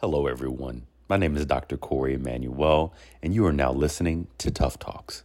Hello, everyone. My name is Dr. Corey Emanuel, and you are now listening to Tough Talks.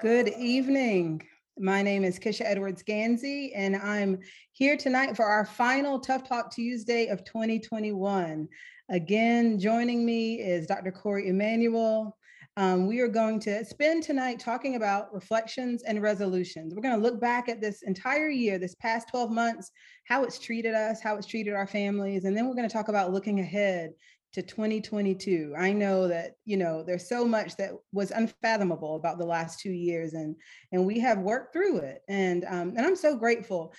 Good evening. My name is Kisha Edwards Gansey, and I'm here tonight for our final Tough Talk Tuesday of 2021. Again, joining me is Dr. Corey Emanuel. Um, we are going to spend tonight talking about reflections and resolutions. We're going to look back at this entire year, this past 12 months, how it's treated us, how it's treated our families, and then we're going to talk about looking ahead to 2022 i know that you know there's so much that was unfathomable about the last two years and and we have worked through it and um, and i'm so grateful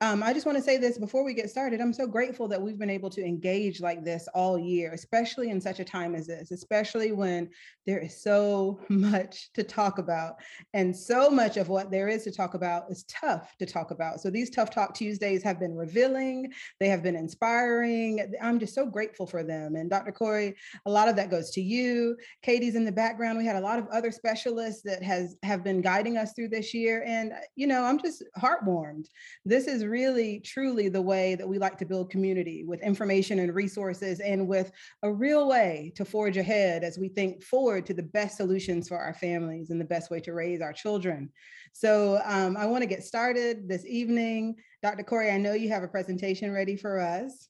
um, I just want to say this before we get started. I'm so grateful that we've been able to engage like this all year, especially in such a time as this, especially when there is so much to talk about. And so much of what there is to talk about is tough to talk about. So these Tough Talk Tuesdays have been revealing, they have been inspiring. I'm just so grateful for them. And Dr. Corey, a lot of that goes to you. Katie's in the background. We had a lot of other specialists that has have been guiding us through this year. And you know, I'm just heartwarmed. This is really truly the way that we like to build community with information and resources and with a real way to forge ahead as we think forward to the best solutions for our families and the best way to raise our children. So um, I want to get started this evening. Dr. Corey, I know you have a presentation ready for us.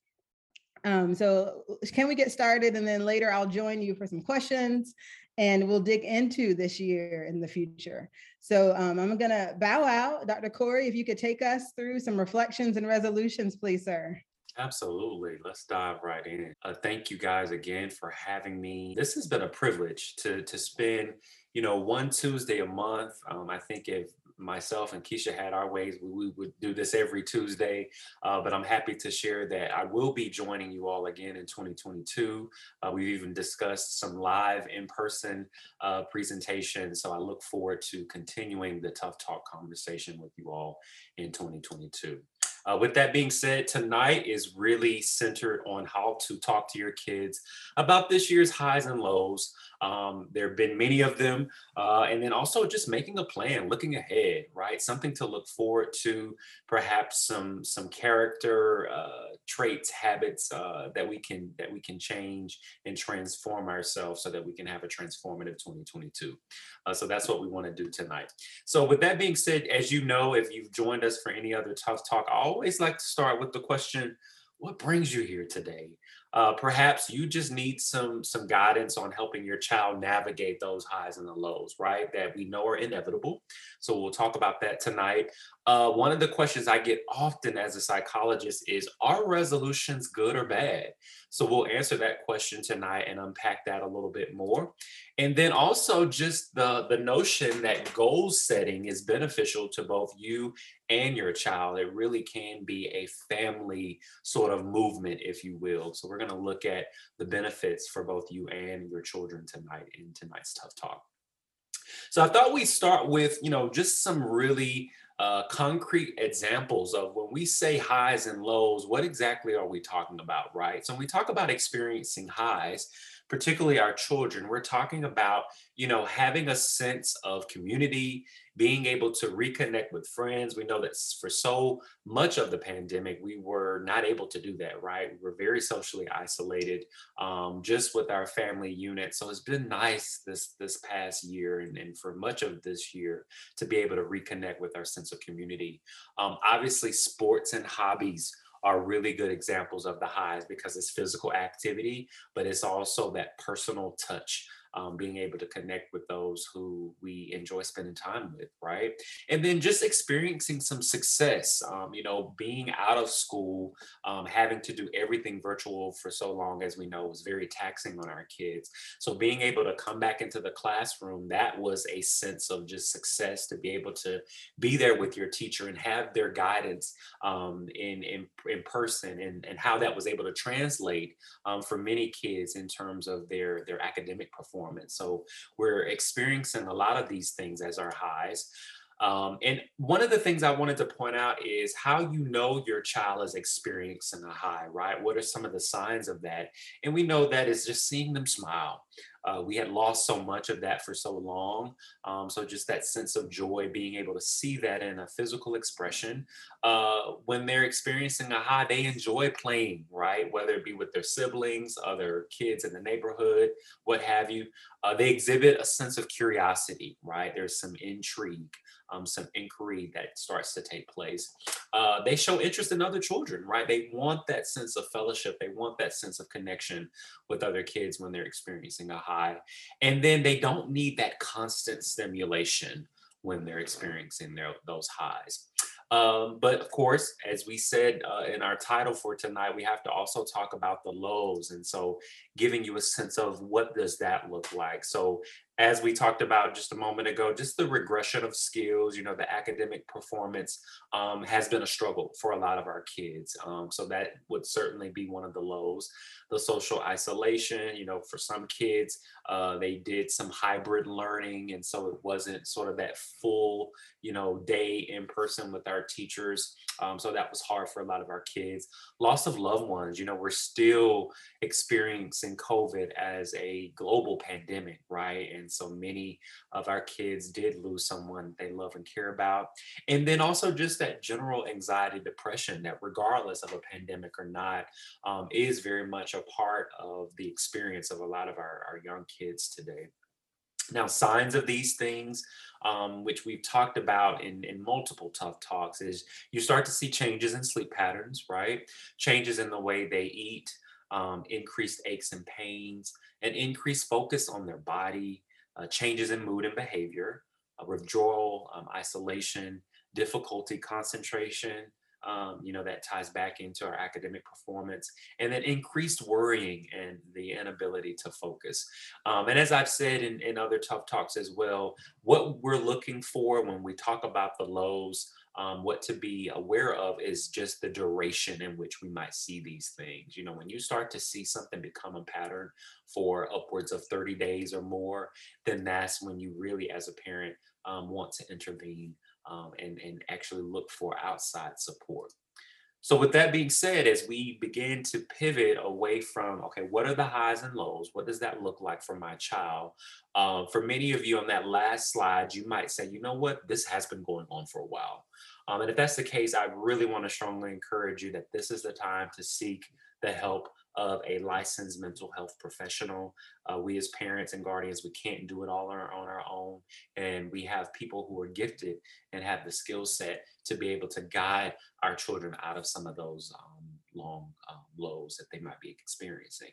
Um, so can we get started and then later I'll join you for some questions and we'll dig into this year in the future. So um, I'm going to bow out. Dr. Corey, if you could take us through some reflections and resolutions, please, sir. Absolutely. Let's dive right in. Uh, thank you guys again for having me. This has been a privilege to to spend, you know, one Tuesday a month. Um, I think if myself and Keisha had our ways, we, we would do this every Tuesday. Uh, but I'm happy to share that I will be joining you all again in 2022. Uh, we've even discussed some live in-person uh, presentations. So I look forward to continuing the Tough Talk conversation with you all in 2022. Uh, with that being said, tonight is really centered on how to talk to your kids about this year's highs and lows. Um, there have been many of them. Uh, and then also just making a plan, looking ahead, right? Something to look forward to, perhaps some some character uh, traits, habits uh, that we can that we can change and transform ourselves so that we can have a transformative 2022. Uh, so that's what we want to do tonight. So with that being said, as you know, if you've joined us for any other tough talk, I always like to start with the question, what brings you here today? Uh, perhaps you just need some some guidance on helping your child navigate those highs and the lows right that we know are inevitable. So we'll talk about that tonight uh, one of the questions i get often as a psychologist is are resolutions good or bad? So we'll answer that question tonight and unpack that a little bit more. And then also just the the notion that goal setting is beneficial to both you and your child. It really can be a family sort of movement if you will. So we're going to look at the benefits for both you and your children tonight in tonight's tough talk. So i thought we'd start with you know just some really uh, concrete examples of when we say highs and lows, what exactly are we talking about, right? So when we talk about experiencing highs, particularly our children, we're talking about, you know, having a sense of community, being able to reconnect with friends. We know that for so much of the pandemic, we were not able to do that, right? We were very socially isolated um, just with our family unit. So it's been nice this this past year and, and for much of this year to be able to reconnect with our sense of community. Um, obviously, sports and hobbies are really good examples of the highs because it's physical activity, but it's also that personal touch um, being able to connect with those who we enjoy spending time with, right? And then just experiencing some success, um, you know, being out of school, um, having to do everything virtual for so long, as we know, was very taxing on our kids. So being able to come back into the classroom, that was a sense of just success to be able to be there with your teacher and have their guidance um, in, in, in person and, and how that was able to translate um, for many kids in terms of their, their academic performance performance. So we're experiencing a lot of these things as our highs. Um, and one of the things I wanted to point out is how you know your child is experiencing a high, right? What are some of the signs of that? And we know that is just seeing them smile, Uh, we had lost so much of that for so long. Um, so just that sense of joy, being able to see that in a physical expression. Uh, when they're experiencing a high, they enjoy playing, right? Whether it be with their siblings, other kids in the neighborhood, what have you. Uh, they exhibit a sense of curiosity, right? There's some intrigue um, some inquiry that starts to take place. Uh, they show interest in other children, right? They want that sense of fellowship. They want that sense of connection with other kids when they're experiencing a high. And then they don't need that constant stimulation when they're experiencing their, those highs. Um, but of course, as we said uh, in our title for tonight, we have to also talk about the lows. And so giving you a sense of what does that look like. So as we talked about just a moment ago, just the regression of skills, you know, the academic performance um, has been a struggle for a lot of our kids. Um, so that would certainly be one of the lows. The social isolation, you know, for some kids, uh, they did some hybrid learning. And so it wasn't sort of that full, you know, day in person with our teachers. Um, so that was hard for a lot of our kids. Loss of loved ones, you know, we're still experiencing COVID as a global pandemic, right? And so many of our kids did lose someone they love and care about. And then also just that general anxiety, depression that, regardless of a pandemic or not, um, is very much a part of the experience of a lot of our, our young kids today. Now, signs of these things, um, which we've talked about in, in multiple tough talks, is you start to see changes in sleep patterns, right? Changes in the way they eat, um, increased aches and pains, an increased focus on their body, uh, changes in mood and behavior, uh, withdrawal, um, isolation, difficulty concentration, um, you know, that ties back into our academic performance, and then increased worrying and the inability to focus. Um, and as I've said in, in other tough talks as well, what we're looking for when we talk about the lows, um, what to be aware of is just the duration in which we might see these things. You know, when you start to see something become a pattern for upwards of 30 days or more, then that's when you really, as a parent, um, want to intervene um, and, and actually look for outside support. So, with that being said, as we begin to pivot away from, okay, what are the highs and lows? What does that look like for my child? Uh, for many of you on that last slide, you might say, you know what, this has been going on for a while. Um, and if that's the case, I really want to strongly encourage you that this is the time to seek the help of a licensed mental health professional. Uh, we as parents and guardians, we can't do it all on our, on our own. And we have people who are gifted and have the skill set to be able to guide our children out of some of those um, long um, lows that they might be experiencing.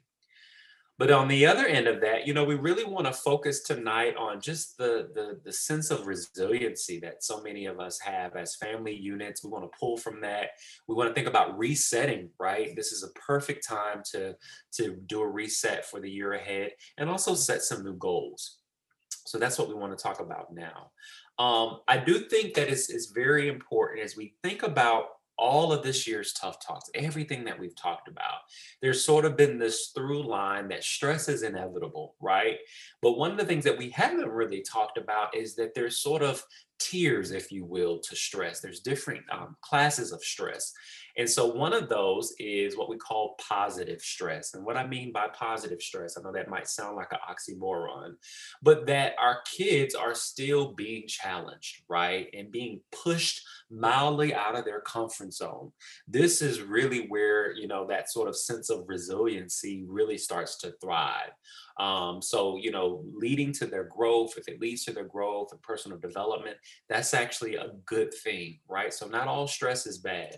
But on the other end of that, you know, we really want to focus tonight on just the, the, the sense of resiliency that so many of us have as family units. We want to pull from that. We want to think about resetting, right? This is a perfect time to to do a reset for the year ahead and also set some new goals. So that's what we want to talk about now. Um, I do think that it's, it's very important as we think about all of this year's tough talks, everything that we've talked about, there's sort of been this through line that stress is inevitable, right? But one of the things that we haven't really talked about is that there's sort of tiers, if you will, to stress. There's different um, classes of stress. And so one of those is what we call positive stress. And what I mean by positive stress, I know that might sound like an oxymoron, but that our kids are still being challenged, right? And being pushed mildly out of their comfort zone. This is really where, you know, that sort of sense of resiliency really starts to thrive. Um, so, you know, leading to their growth, if it leads to their growth and personal development, that's actually a good thing, right? So, not all stress is bad.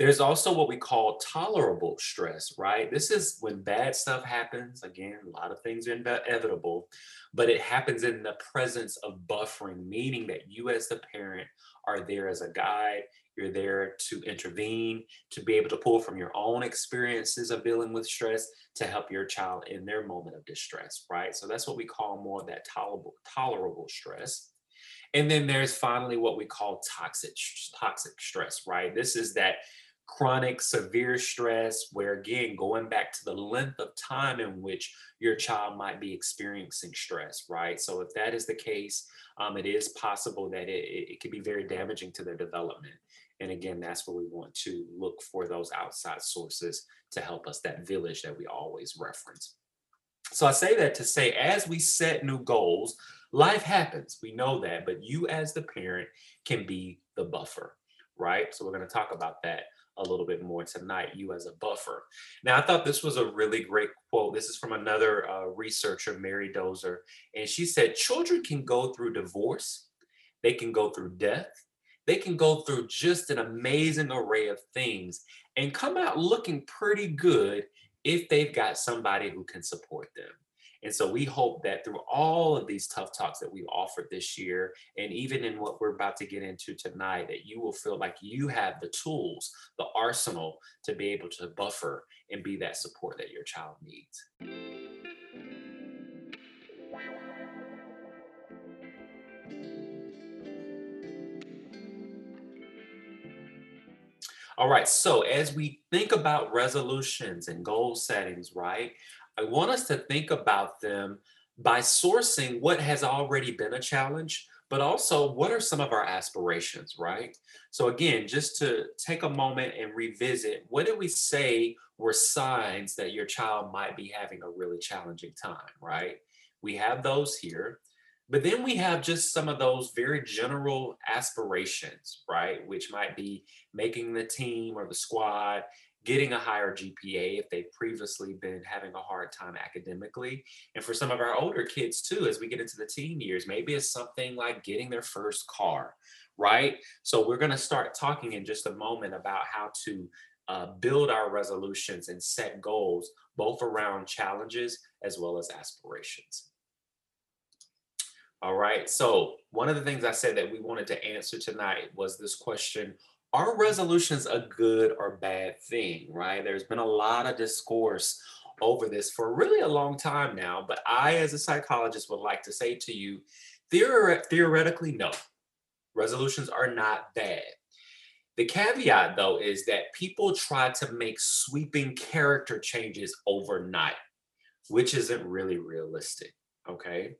There's also what we call tolerable stress, right? This is when bad stuff happens. Again, a lot of things are inevitable, but it happens in the presence of buffering, meaning that you, as the parent, are there as a guide. You're there to intervene, to be able to pull from your own experiences of dealing with stress to help your child in their moment of distress, right? So that's what we call more of that tolerable, tolerable stress. And then there's finally what we call toxic toxic stress, right? This is that chronic severe stress where again going back to the length of time in which your child might be experiencing stress right so if that is the case um, it is possible that it, it be very damaging to their development and again that's where we want to look for those outside sources to help us that village that we always reference So I say that to say, as we set new goals, life happens. We know that, but you as the parent can be the buffer, right? So we're going to talk about that a little bit more tonight, you as a buffer. Now, I thought this was a really great quote. This is from another uh, researcher, Mary Dozier, and she said, Children can go through divorce, they can go through death, they can go through just an amazing array of things and come out looking pretty good if they've got somebody who can support them. And so we hope that through all of these tough talks that we've offered this year, and even in what we're about to get into tonight, that you will feel like you have the tools, the arsenal to be able to buffer and be that support that your child needs. All right, so as we think about resolutions and goal settings, right, I want us to think about them by sourcing what has already been a challenge, but also what are some of our aspirations, right? So, again, just to take a moment and revisit what did we say were signs that your child might be having a really challenging time, right? We have those here. But then we have just some of those very general aspirations, right? Which might be making the team or the squad, getting a higher GPA if they've previously been having a hard time academically. And for some of our older kids too, as we get into the teen years, maybe it's something like getting their first car, right? So we're going to start talking in just a moment about how to uh, build our resolutions and set goals, both around challenges as well as aspirations. All right. So, one of the things I said that we wanted to answer tonight was this question Are resolutions a good or bad thing? Right? There's been a lot of discourse over this for really a long time now. But I, as a psychologist, would like to say to you theore- theoretically, no, resolutions are not bad. The caveat, though, is that people try to make sweeping character changes overnight, which isn't really realistic. Okay.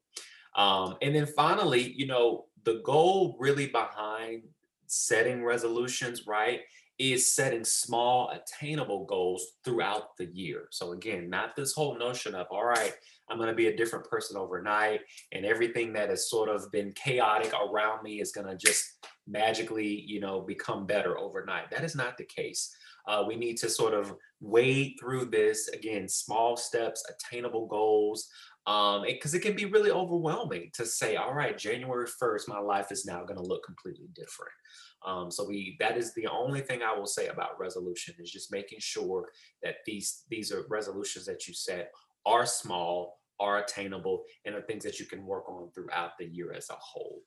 Um, and then finally, you know, the goal really behind setting resolutions, right, is setting small, attainable goals throughout the year. So again, not this whole notion of, all right, I'm going to be a different person overnight and everything that has sort of been chaotic around me is going to just magically, you know, become better overnight. That is not the case. Uh, we need to sort of wade through this again, small steps, attainable goals, um because it, it, can be really overwhelming to say all right january 1st my life is now going to look completely different. Um so we that is the only thing i will say about resolution is just making sure that these these are resolutions that you set are small are attainable and are things that you can work on throughout the year as a whole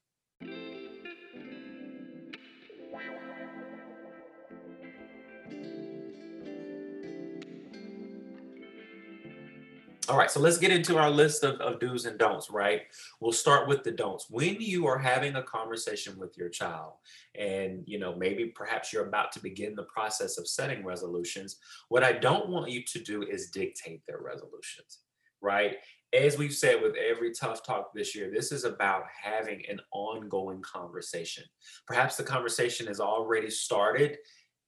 All right, so let's get into our list of, of do's and don'ts, right? We'll start with the don'ts. When you are having a conversation with your child, and you know, maybe perhaps you're about to begin the process of setting resolutions, what I don't want you to do is dictate their resolutions, right? As we've said with every tough talk this year, this is about having an ongoing conversation. Perhaps the conversation has already started,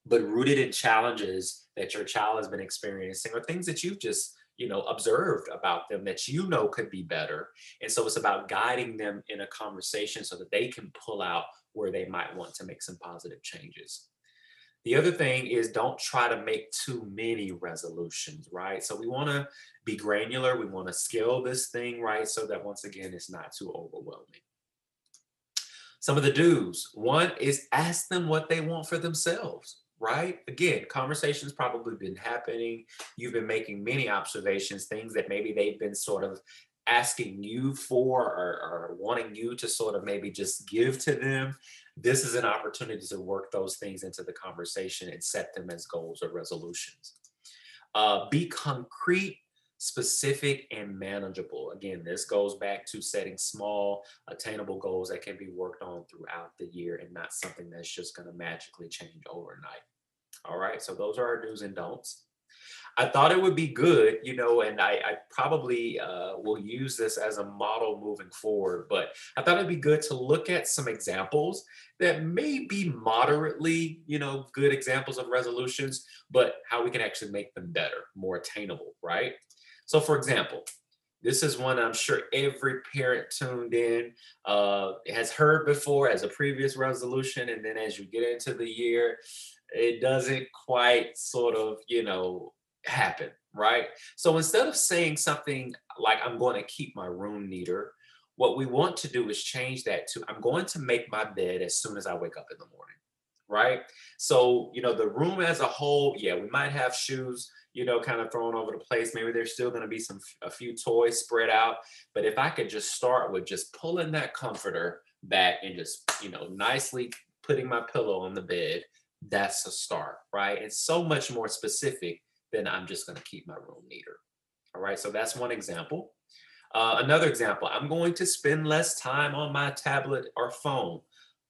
but rooted in challenges that your child has been experiencing or things that you've just you know observed about them that you know could be better. And so it's about guiding them in a conversation so that they can pull out where they might want to make some positive changes. The other thing is don't try to make too many resolutions right? So we want to be granular. We want to scale this thing right? So that once again it's not too overwhelming. Some of the do's. One is ask them what they want for themselves right? Again, conversations probably been happening. You've been making many observations, things that maybe they've been sort of asking you for or, or, wanting you to sort of maybe just give to them. This is an opportunity to work those things into the conversation and set them as goals or resolutions. Uh, be concrete, specific, and manageable. Again, this goes back to setting small, attainable goals that can be worked on throughout the year and not something that's just going to magically change overnight. All right, so those are our do's and don'ts. I thought it would be good, you know, and I, I probably uh, will use this as a model moving forward, but I thought it'd be good to look at some examples that may be moderately, you know, good examples of resolutions, but how we can actually make them better, more attainable, right? So, for example, This is one I'm sure every parent tuned in uh, has heard before as a previous resolution. And then as you get into the year, it doesn't quite sort of, you know, happen, right? So instead of saying something like, I'm going to keep my room neater, what we want to do is change that to, I'm going to make my bed as soon as I wake up in the morning, right? So, you know, the room as a whole, yeah, we might have shoes you know, kind of thrown over the place. Maybe there's still going to be some a few toys spread out. But if I could just start with just pulling that comforter back and just, you know, nicely putting my pillow on the bed, that's a start, right? It's so much more specific than I'm just going to keep my room neater. All right, so that's one example. Uh, another example, I'm going to spend less time on my tablet or phone.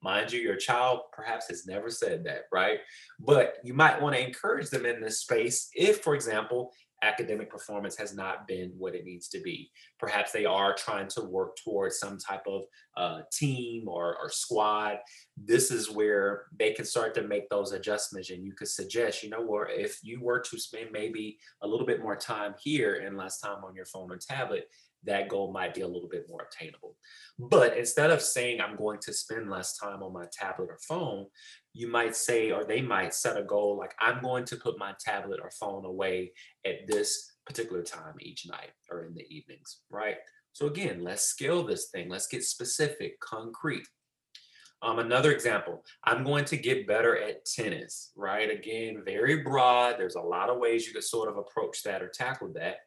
Mind you, your child perhaps has never said that, right? But you might want to encourage them in this space if, for example, academic performance has not been what it needs to be. Perhaps they are trying to work towards some type of uh, team or, or squad. This is where they can start to make those adjustments, and you could suggest, you know, or if you were to spend maybe a little bit more time here and less time on your phone or tablet, that goal might be a little bit more attainable. But instead of saying, I'm going to spend less time on my tablet or phone, you might say, or they might set a goal like, I'm going to put my tablet or phone away at this particular time each night or in the evenings, right? So again, let's scale this thing. Let's get specific, concrete. Um, another example, I'm going to get better at tennis, right? Again, very broad. There's a lot of ways you could sort of approach that or tackle that.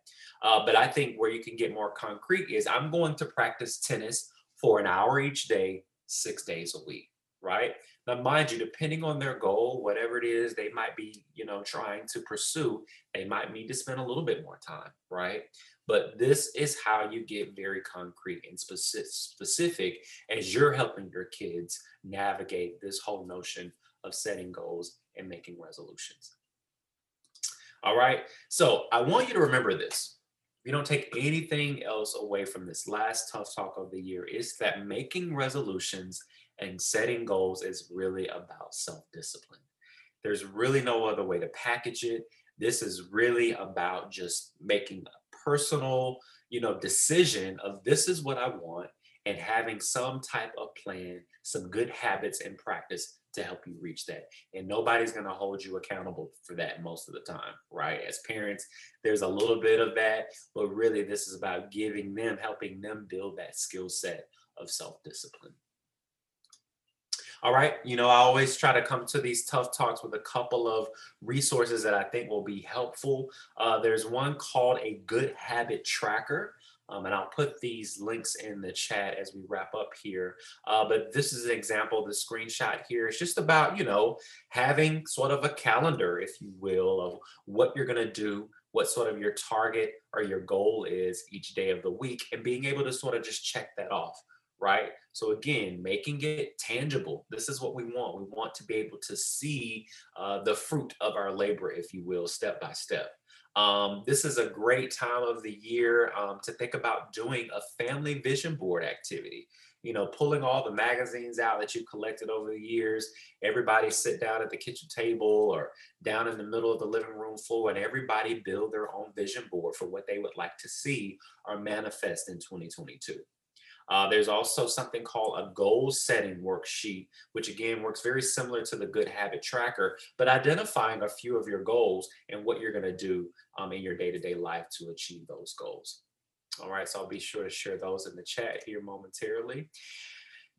Uh, but I think where you can get more concrete is I'm going to practice tennis for an hour each day, six days a week, right? Now, mind you, depending on their goal, whatever it is they might be, you know, trying to pursue, they might need to spend a little bit more time, right? But this is how you get very concrete and specific as you're helping your kids navigate this whole notion of setting goals and making resolutions. All right. So I want you to remember this you don't take anything else away from this last tough talk of the year, is that making resolutions and setting goals is really about self discipline. There's really no other way to package it. This is really about just making a personal, you know, decision of this is what I want and having some type of plan, some good habits and practice to help you reach that. And nobody's going to hold you accountable for that most of the time, right? As parents, there's a little bit of that, but really this is about giving them, helping them build that skill set of self discipline. All right, you know, I always try to come to these tough talks with a couple of resources that I think will be helpful. Uh, there's one called a good habit tracker. Um, and I'll put these links in the chat as we wrap up here. Uh, but this is an example, the screenshot here. It's just about, you know, having sort of a calendar, if you will, of what you're going to do, what sort of your target or your goal is each day of the week, and being able to sort of just check that off, right? So again, making it tangible. This is what we want. We want to be able to see uh, the fruit of our labor, if you will, step by step. Um, this is a great time of the year um, to think about doing a family vision board activity. You know, pulling all the magazines out that you collected over the years. Everybody sit down at the kitchen table or down in the middle of the living room floor, and everybody build their own vision board for what they would like to see or manifest in 2022. Uh, there's also something called a goal setting worksheet, which again works very similar to the good habit tracker, but identifying a few of your goals and what you're going to do um, in your day to day life to achieve those goals. All right, so I'll be sure to share those in the chat here momentarily.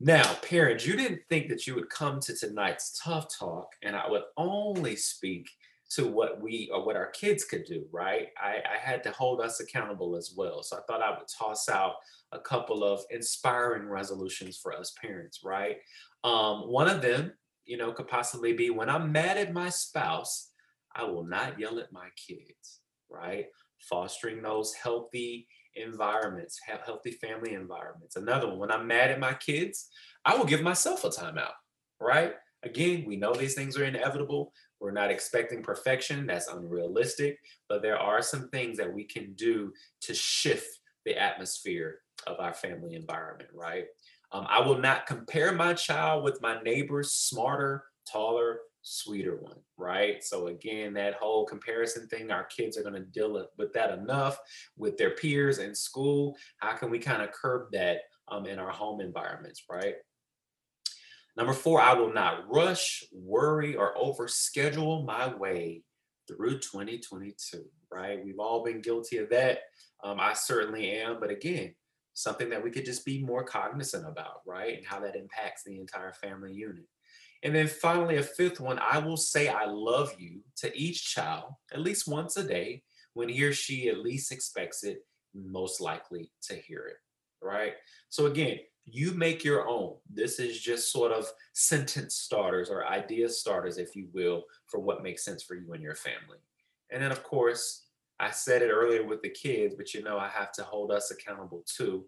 Now, parents, you didn't think that you would come to tonight's Tough Talk and I would only speak to what we or what our kids could do, right? I, I had to hold us accountable as well. So I thought I would toss out a couple of inspiring resolutions for us parents, right? Um, one of them, you know, could possibly be when I'm mad at my spouse, I will not yell at my kids, right? Fostering those healthy environments, healthy family environments. Another one, when I'm mad at my kids, I will give myself a timeout, right? Again, we know these things are inevitable. We're not expecting perfection. That's unrealistic. But there are some things that we can do to shift the atmosphere of our family environment, right? Um, I will not compare my child with my neighbor's smarter, taller, sweeter one, right? So again, that whole comparison thing, our kids are going to deal with that enough with their peers in school. How can we kind of curb that um, in our home environments, right? Number four, I will not rush, worry, or overschedule my way through 2022, right? We've all been guilty of that. Um, I certainly am. But again, something that we could just be more cognizant about, right? And how that impacts the entire family unit. And then finally, a fifth one I will say I love you to each child at least once a day when he or she at least expects it, most likely to hear it, right? So again, you make your own. This is just sort of sentence starters or idea starters, if you will, for what makes sense for you and your family. And then, of course, I said it earlier with the kids, but you know, I have to hold us accountable too.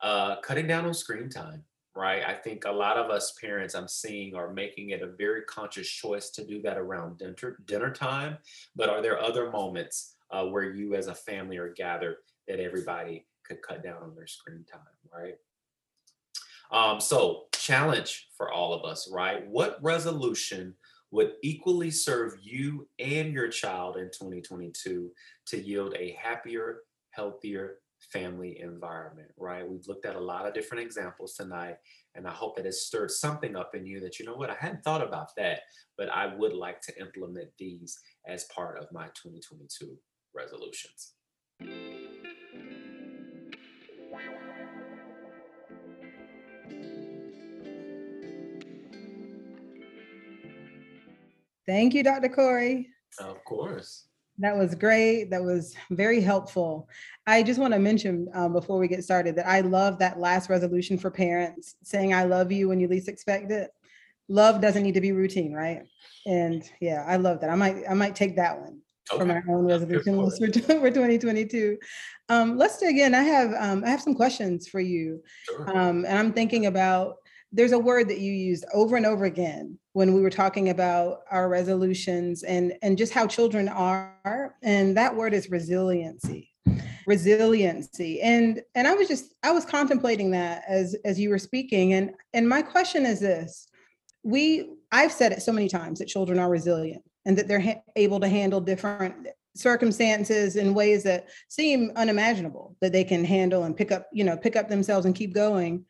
Uh, cutting down on screen time right? I think a lot of us parents I'm seeing are making it a very conscious choice to do that around dinner, dinner time. But are there other moments uh, where you as a family are gathered that everybody could cut down on their screen time, right? Um, so, challenge for all of us, right? What resolution would equally serve you and your child in 2022 to yield a happier, healthier, family environment, right? We've looked at a lot of different examples tonight, and I hope that it stirred something up in you that, you know what, I hadn't thought about that, but I would like to implement these as part of my 2022 resolutions. Thank you, Dr. Corey. Of course. That was great. That was very helpful. I just want to mention um, before we get started that I love that last resolution for parents saying, I love you when you least expect it. Love doesn't need to be routine, right? And yeah, I love that. I might, I might take that one okay. for my own resolution list for, for 2022. Um, let's dig in. I have, um, I have some questions for you. Sure. Um, and I'm thinking about there's a word that you used over and over again when we were talking about our resolutions and and just how children are and that word is resiliency resiliency. And and i was just i was contemplating that as as you were speaking and and my question is this. We i've said it so many times that children are resilient and that they're ha- able to handle different circumstances in ways that seem unimaginable that they can handle and pick up you know pick up themselves and keep going.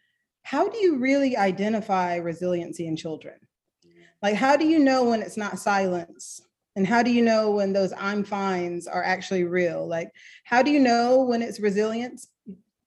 How do you really identify resiliency in children? Like, how do you know when it's not silence? And how do you know when those I'm fines are actually real? Like, how do you know when it's resilience?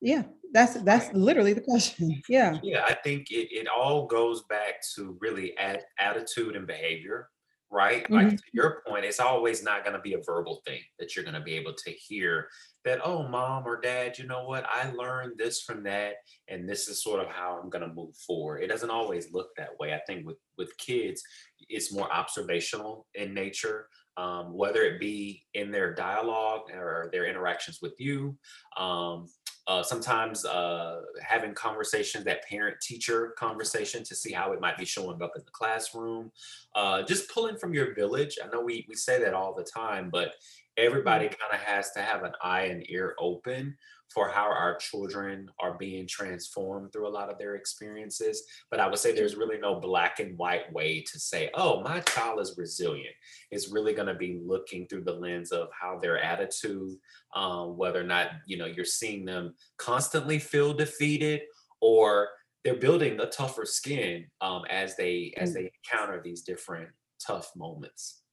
Yeah, that's that's literally the question. Yeah. Yeah, I think it, it all goes back to really ad, attitude and behavior right? Mm-hmm. Like to your point, it's always not going to be a verbal thing that you're going to be able to hear that, oh, mom or dad, you know what? I learned this from that, and this is sort of how I'm going to move forward. It doesn't always look that way. I think with with kids, it's more observational in nature. Um, whether it be in their dialogue or their interactions with you, um, uh, sometimes uh, having conversations, that parent teacher conversation to see how it might be showing up in the classroom. Uh, just pulling from your village. I know we, we say that all the time, but everybody mm-hmm. kind of has to have an eye and ear open for how our children are being transformed through a lot of their experiences. But I would say there's really no black and white way to say, oh, my child is resilient. It's really going to be looking through the lens of how their attitude, um, whether or not, you know, you're seeing them constantly feel defeated or they're building a tougher skin um, as they as mm. they encounter these different tough moments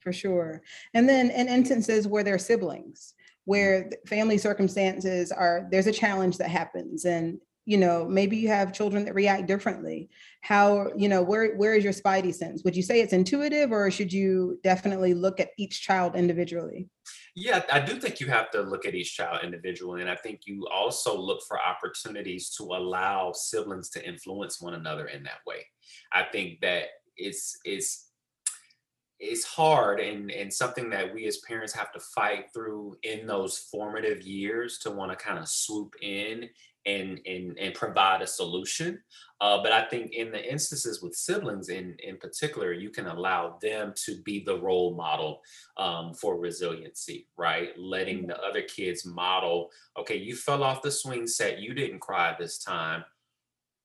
for sure and then in instances where they're siblings where mm-hmm. family circumstances are there's a challenge that happens. And you know maybe you have children that react differently. How you know where where is your spidey sense? Would you say it's intuitive or should you definitely look at each child individually? Yeah i do think you have to look at each child individually and i think you also look for opportunities to allow siblings to influence one another in that way. I think that it's it's it's hard and, and something that we as parents have to fight through in those formative years to want to kind of swoop in and and, and provide a solution. Uh, but I think in the instances with siblings in, in particular, you can allow them to be the role model um, for resiliency, right? Letting mm-hmm. the other kids model, okay, you fell off the swing set, you didn't cry this time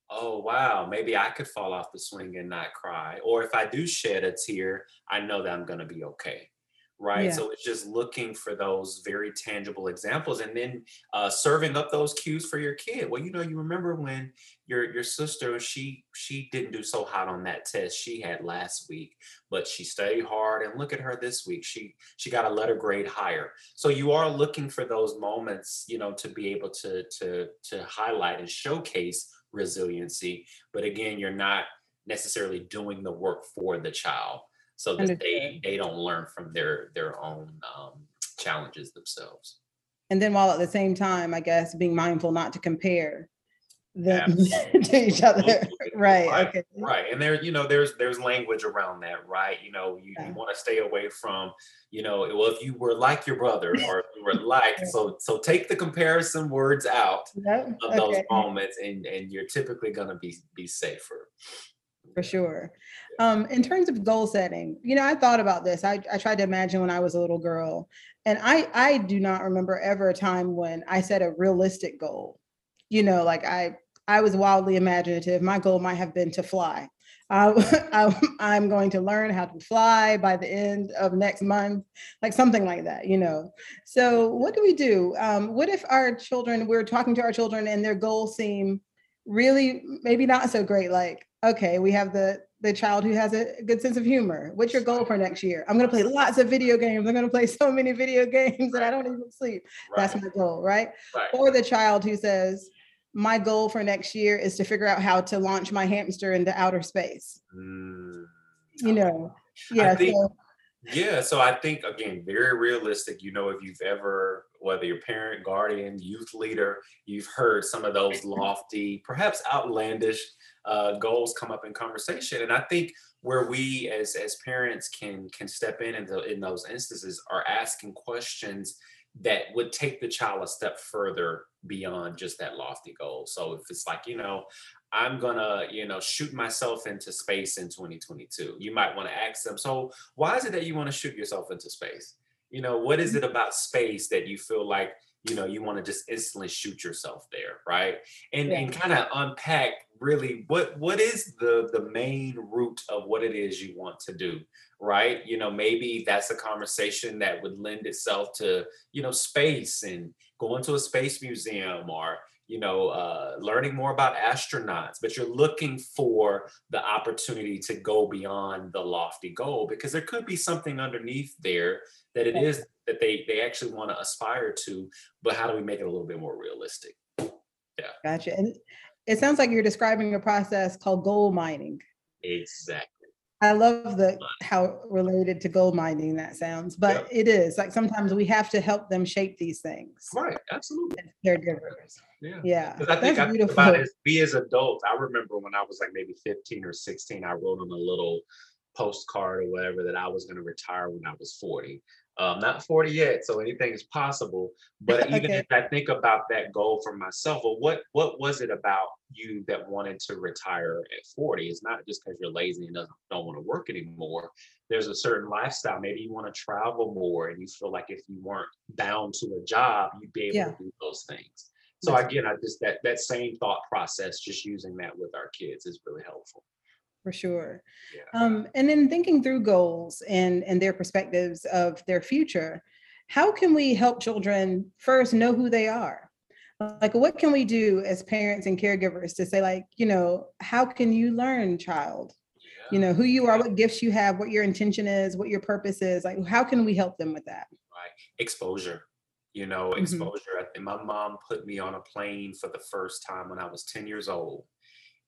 oh wow, maybe I could fall off the swing and not cry. Or if I do shed a tear, I know that I'm gonna be okay. Right. Yeah. So it's just looking for those very tangible examples and then uh, serving up those cues for your kid. Well, you know, you remember when your your sister, she she didn't do so hot on that test she had last week, but she studied hard and look at her this week. She she got a letter grade higher. So you are looking for those moments, you know, to be able to to to highlight and showcase resiliency. But again, you're not necessarily doing the work for the child so that Understood. they they don't learn from their their own um, challenges themselves. And then while at the same time, I guess being mindful not to compare them to each other. Right. Right, Okay. Right, and there, you know, there's there's language around that, right? You know, you, Yeah. you want to stay away from, you know, well, if you were like your brother, or if you were like, so so take the comparison words out Yep. of those moments, and and you're typically gonna be be safer. For sure. Um, in terms of goal setting, you know, I thought about this. I, I tried to imagine when I was a little girl, and I I do not remember ever a time when I set a realistic goal. You know, like I I was wildly imaginative. My goal might have been to fly. Uh, I'm, going to learn how to fly by the end of next month, like something like that, you know. So, what do we do? Um, what if our children, we're talking to our children and their goals seem really maybe not so great? Like, okay, we have the the child who has a good sense of humor. What's your goal for next year? I'm going to play lots of video games. I'm going to play so many video games that I don't even sleep. Right, That's my goal, right? right. Or the child who says, my goal for next year is to figure out how to launch my hamster into outer space. Mm, You know, yeah. think- so, Yeah, so I think again, very realistic. You know, if you've ever, whether you're parent, guardian, youth leader, you've heard some of those lofty, perhaps outlandish uh, goals come up in conversation. And I think where we as as parents can can step in in, the, in those instances are asking questions that would take the child a step further beyond just that lofty goal. So if it's like, you know, I'm gonna, you know, shoot myself into space in 2022, you might want to ask them, so why is it that you want to shoot yourself into space? You know, what is mm-hmm. it about space that you feel like, you know, you want to just instantly shoot yourself there, right? And Yeah. and kind of unpack really what what is the the main root of what it is you want to do, right? You know, maybe that's a conversation that would lend itself to, you know, space and going to a space museum or you know, uh, learning more about astronauts, but you're looking for the opportunity to go beyond the lofty goal because there could be something underneath there that it is that they they actually want to aspire to, but how do we make it a little bit more realistic? Yeah. Gotcha. And it sounds like you're describing a process called gold mining. Exactly. I love the how related to gold mining that sounds, but it is like sometimes we have to help them shape these things. Right. Absolutely. Caregivers. Yeah. Yeah. Because I think That's I think beautiful. about it we as adults. I remember when I was like maybe 15 or 16, I wrote on a little postcard or whatever that I was going to retire when I was 40. Um, not 40 yet, so anything is possible. But even Okay. if I think about that goal for myself, well, what what was it about you that wanted to retire at 40? It's not just because you're lazy and doesn't, don't want to work anymore. There's a certain lifestyle. Maybe you want to travel more, and you feel like if you weren't bound to a job, you'd be able Yeah. to do those things. So That's again, I just that that same thought process, just using that with our kids is really helpful. For sure. Yeah. Um, and then thinking through goals and and their perspectives of their future, how can we help children first know who they are? Like, what can we do as parents and caregivers to say, like, you know, how can you learn, child? You know, who you are, what gifts you have, what your intention is, what your purpose is. Like, how can we help them with that? right? Exposure. You know, Mhm. exposure. I think my mom put me on a plane for the first time when I was 10 years old.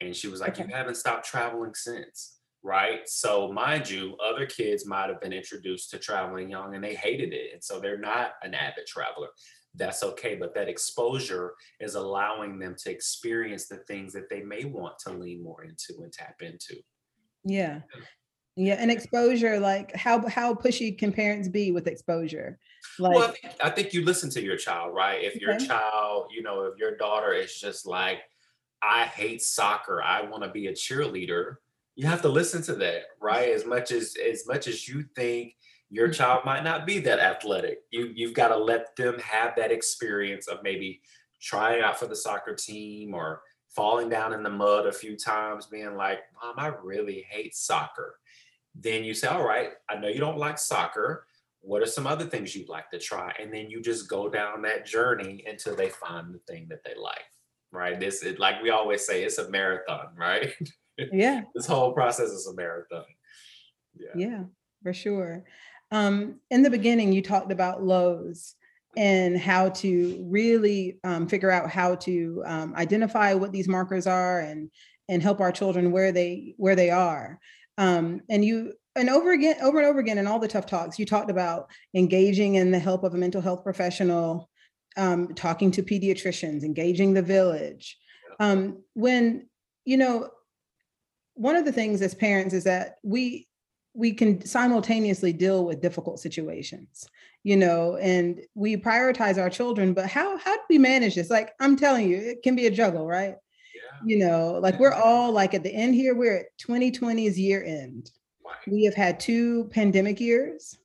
And she was like, Okay. You haven't stopped traveling since. Right. So, mind you, other kids might have been introduced to traveling young and they hated it. And so they're not an avid traveler. That's okay. But that exposure is allowing them to experience the things that they may want to lean more into and tap into. Yeah. Yeah. And exposure, like how how pushy can parents be with exposure? Like well, I think, I think you listen to your child, right? If your child, you know, if your daughter is just like, I hate soccer, I want to be a cheerleader, you have to listen to that, right? As much as as much as you think your Mhm. child might not be that athletic, you you've got to let them have that experience of maybe trying out for the soccer team or falling down in the mud a few times, being like, Mom, I really hate soccer. Then you say, All right, I know you don't like soccer. What are some other things you'd like to try? And then you just go down that journey until they find the thing that they like. Right. This is like we always say, it's a marathon, right? Yeah. this whole process is a marathon. Yeah. Yeah, for sure. Um, in the beginning, you talked about lows and how to really um, figure out how to um, identify what these markers are and and help our children where they where they are. Um, and you and over again, over and over again in all the tough talks, you talked about engaging in the help of a mental health professional, um, talking to pediatricians, engaging the village. Um, when you know, one of the things as parents is that we we can simultaneously deal with difficult situations you know and we prioritize our children but how how do we manage this? Like i'm telling you it can be a juggle right? Yeah. you know like we're all like at the end here we're at 2020's year end. We have had two pandemic years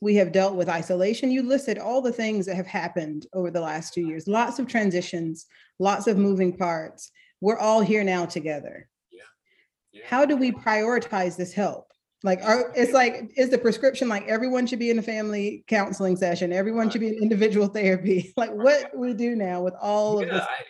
we have dealt with isolation you listed all the things that have happened over the last two years lots of transitions lots of moving parts we're all here now together yeah. Yeah. how do we prioritize this help like, are, it's like, is the prescription like everyone should be in a family counseling session? Everyone should be in individual therapy. Like, what we do now with all yeah, of this? I,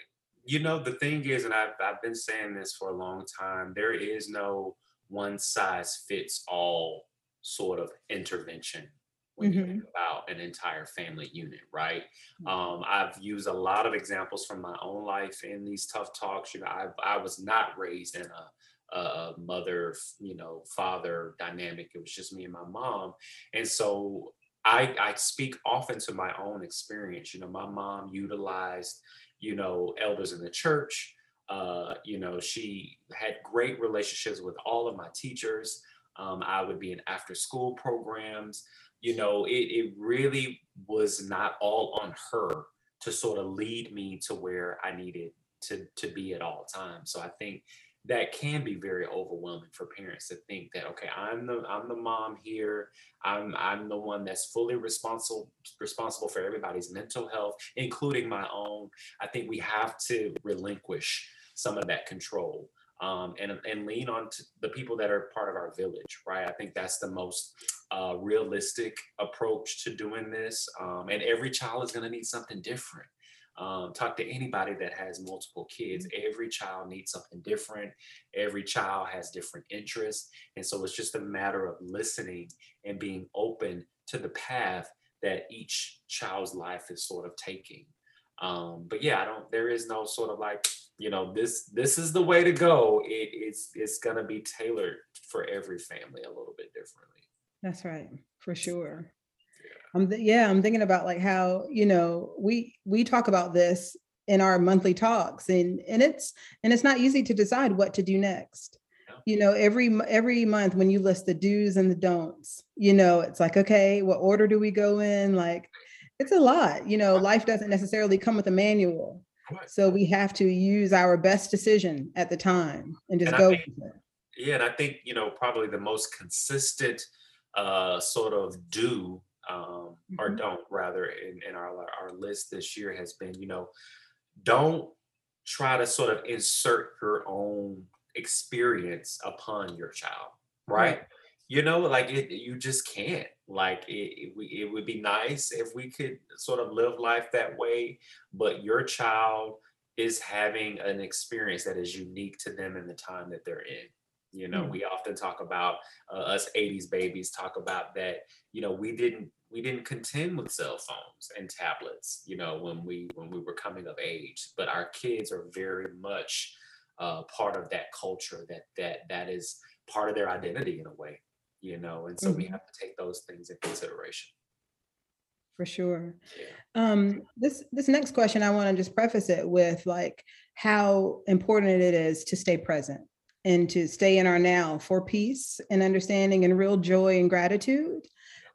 you know, the thing is, and I've, I've been saying this for a long time, there is no one size fits all sort of intervention when mm-hmm. you think about an entire family unit, right? Mm-hmm. Um, I've used a lot of examples from my own life in these tough talks. You know, I, I was not raised in a a mother, you know, father dynamic. It was just me and my mom. And so I, I speak often to my own experience. You know, my mom utilized, you know, elders in the church. Uh, you know, she had great relationships with all of my teachers. Um, I would be in after school programs. You know, it, it really was not all on her to sort of lead me to where I needed to, to be at all times. So I think that can be very overwhelming for parents to think that okay i'm the i'm the mom here i'm i'm the one that's fully responsible responsible for everybody's mental health including my own i think we have to relinquish some of that control um, and, and lean on the people that are part of our village, right? I think that's the most uh, realistic approach to doing this. Um, and every child is going to need something different. Um, talk to anybody that has multiple kids. Mm-hmm. Every child needs something different. Every child has different interests. And so it's just a matter of listening and being open to the path that each child's life is sort of taking. Um, but yeah, I don't, there is no sort of like, you know, this, this is the way to go. It, it's, it's going to be tailored for every family a little bit differently. That's right. For sure. I'm th- yeah, I'm thinking about like how, you know, we we talk about this in our monthly talks and and it's and it's not easy to decide what to do next. You know, every every month when you list the do's and the don'ts, you know, it's like, okay, what order do we go in? Like it's a lot. You know, life doesn't necessarily come with a manual. So we have to use our best decision at the time and just and go think, with it. Yeah, and I think, you know, probably the most consistent uh sort of do um, mm-hmm. or don't rather in, in our our list this year has been you know don't try to sort of insert your own experience upon your child right you know like it you just can't like it, it, it would be nice if we could sort of live life that way but your child is having an experience that is unique to them in the time that they're in you know, mm. we often talk about uh, us 80s babies talk about that, you know, we didn't we didn't contend with cell phones and tablets, you know, when we when we were coming of age. But our kids are very much uh, part of that culture that that that is part of their identity in a way, you know. And so mm-hmm. we have to take those things in consideration. For sure. Yeah. Um, this this next question, I want to just preface it with like how important it is to stay present and to stay in our now for peace and understanding and real joy and gratitude.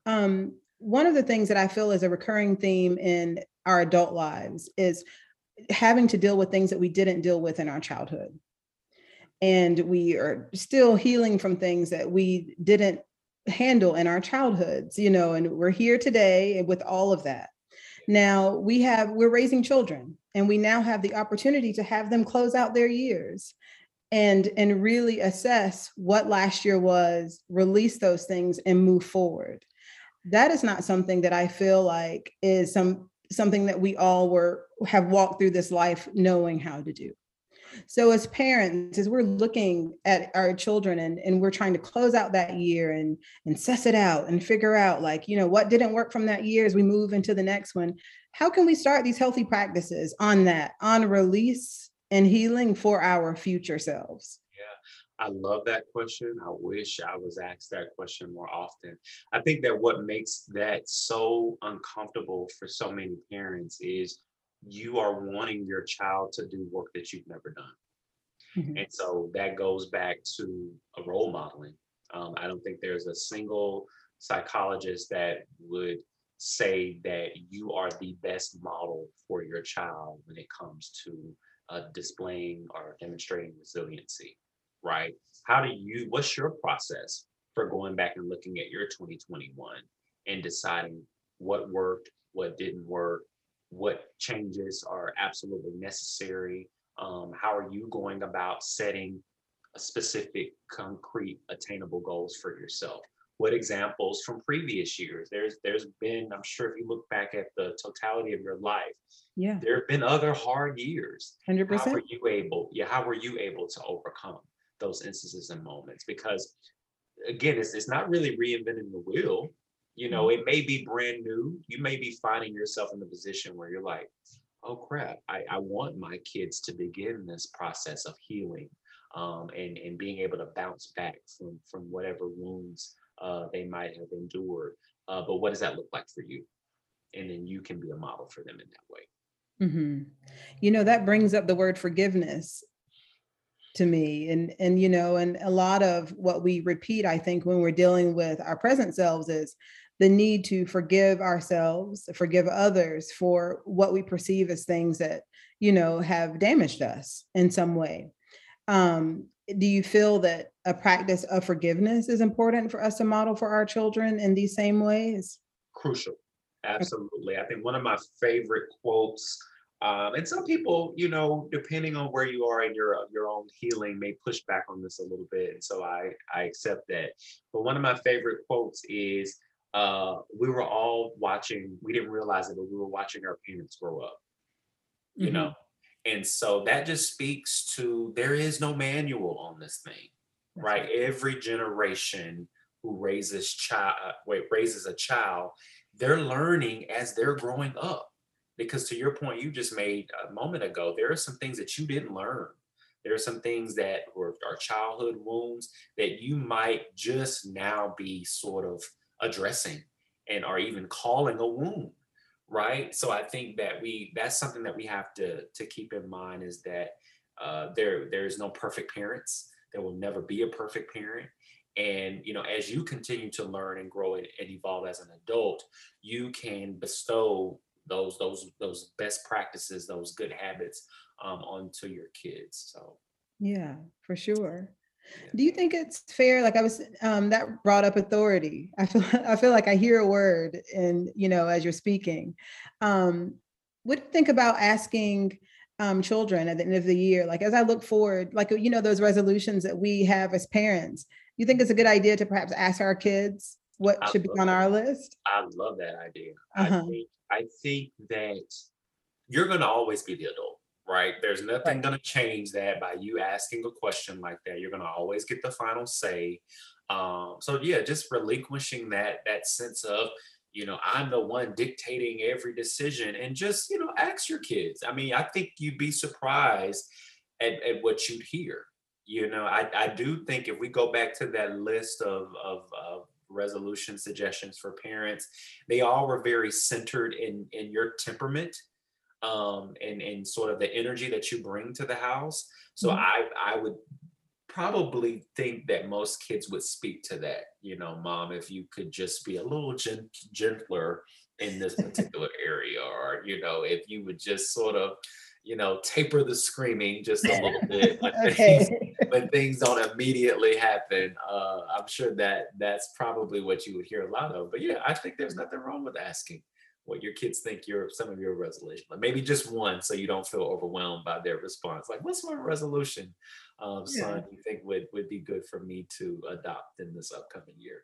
Um, one of the things that I feel is a recurring theme in our adult lives is having to deal with things that we didn't deal with in our childhood. And we are still healing from things that we didn't handle in our childhoods, you know, and we're here today with all of that. Now we have, we're raising children and we now have the opportunity to have them close out their years and and really assess what last year was release those things and move forward that is not something that i feel like is some something that we all were have walked through this life knowing how to do so as parents as we're looking at our children and, and we're trying to close out that year and and suss it out and figure out like you know what didn't work from that year as we move into the next one how can we start these healthy practices on that on release and healing for our future selves? Yeah i love that question. I wish i was asked that question more often. I think that what makes that so uncomfortable for so many parents is you are wanting your child to do work that you've never done mm-hmm. and so that goes back to a role modeling um, i don't think there's a single psychologist that would say that you are the best model for your child when it comes to uh, displaying or demonstrating resiliency, right? How do you, what's your process for going back and looking at your 2021 and deciding what worked, what didn't work, what changes are absolutely necessary? Um, how are you going about setting specific, concrete, attainable goals for yourself? what examples from previous years? There's there's been i'm sure if you look back at the totality of your life yeah. there have been other hard years. 100% how were you able yeah how were you able to overcome those instances and moments? Because again it's, it's not really reinventing the wheel you know mm-hmm. it may be brand new you may be finding yourself in the position where you're like oh crap I, I want my kids to begin this process of healing um, and and being able to bounce back from from whatever wounds uh, they might have endured. Uh, but what does that look like for you? And then you can be a model for them in that way. Mm-hmm. You know, that brings up the word forgiveness to me and and you know and a lot of what we repeat i think when we're dealing with our present selves is the need to forgive ourselves forgive others for what we perceive as things that you know have damaged us in some way um do you feel that a practice of forgiveness is important for us to model for our children in these same ways? Crucial. Absolutely. I think one of my favorite quotes, um, and some people, you know, depending on where you are in your your own healing, may push back on this a little bit, and so I I accept that. But one of my favorite quotes is, uh, "We were all watching. We didn't realize it, but we were watching our parents grow up." You mm-hmm. know, and so that just speaks to there is no manual on this thing, right? right? Every generation who raises child, uh, wait, raises a child, they're learning as they're growing up. Because to your point, you just made a moment ago, there are some things that you didn't learn. There are some things that were our childhood wounds that you might just now be sort of addressing and are even calling a wound right? So i think that we that's something that we have to to keep in mind is that uh, there there's no perfect parents. There will never be a perfect parent. And you know as you continue to learn and grow and, and evolve as an adult you can bestow those those those best practices those good habits um, onto your kids so yeah for sure do you think it's fair? Like I was, um, that brought up authority. I feel, I feel like I hear a word, and you know, as you're speaking, um, what do you think about asking um, children at the end of the year? Like as I look forward, like you know, those resolutions that we have as parents. You think it's a good idea to perhaps ask our kids what I should be on our list? I love that idea. Uh-huh. I think I think that you're going to always be the adult right? There's nothing right. going to change that by you asking a question like that. You're going to always get the final say. Um, so yeah, just relinquishing that that sense of you know I'm the one dictating every decision, and just you know ask your kids. I mean, I think you'd be surprised at, at what you'd hear. You know, I, I do think if we go back to that list of, of, of resolution suggestions for parents, they all were very centered in in your temperament um, and and sort of the energy that you bring to the house. So mm-hmm. I I would probably think that most kids would speak to that. You know, mom, if you could just be a little gent- gentler in this particular area, or you know, if you would just sort of you know, taper the screaming just a little bit when, okay. things, when things don't immediately happen. Uh, I'm sure that that's probably what you would hear a lot of. But yeah, I think there's nothing wrong with asking what your kids think your some of your resolution. Like maybe just one, so you don't feel overwhelmed by their response. Like, what's my resolution, um, yeah. son? You think would would be good for me to adopt in this upcoming year?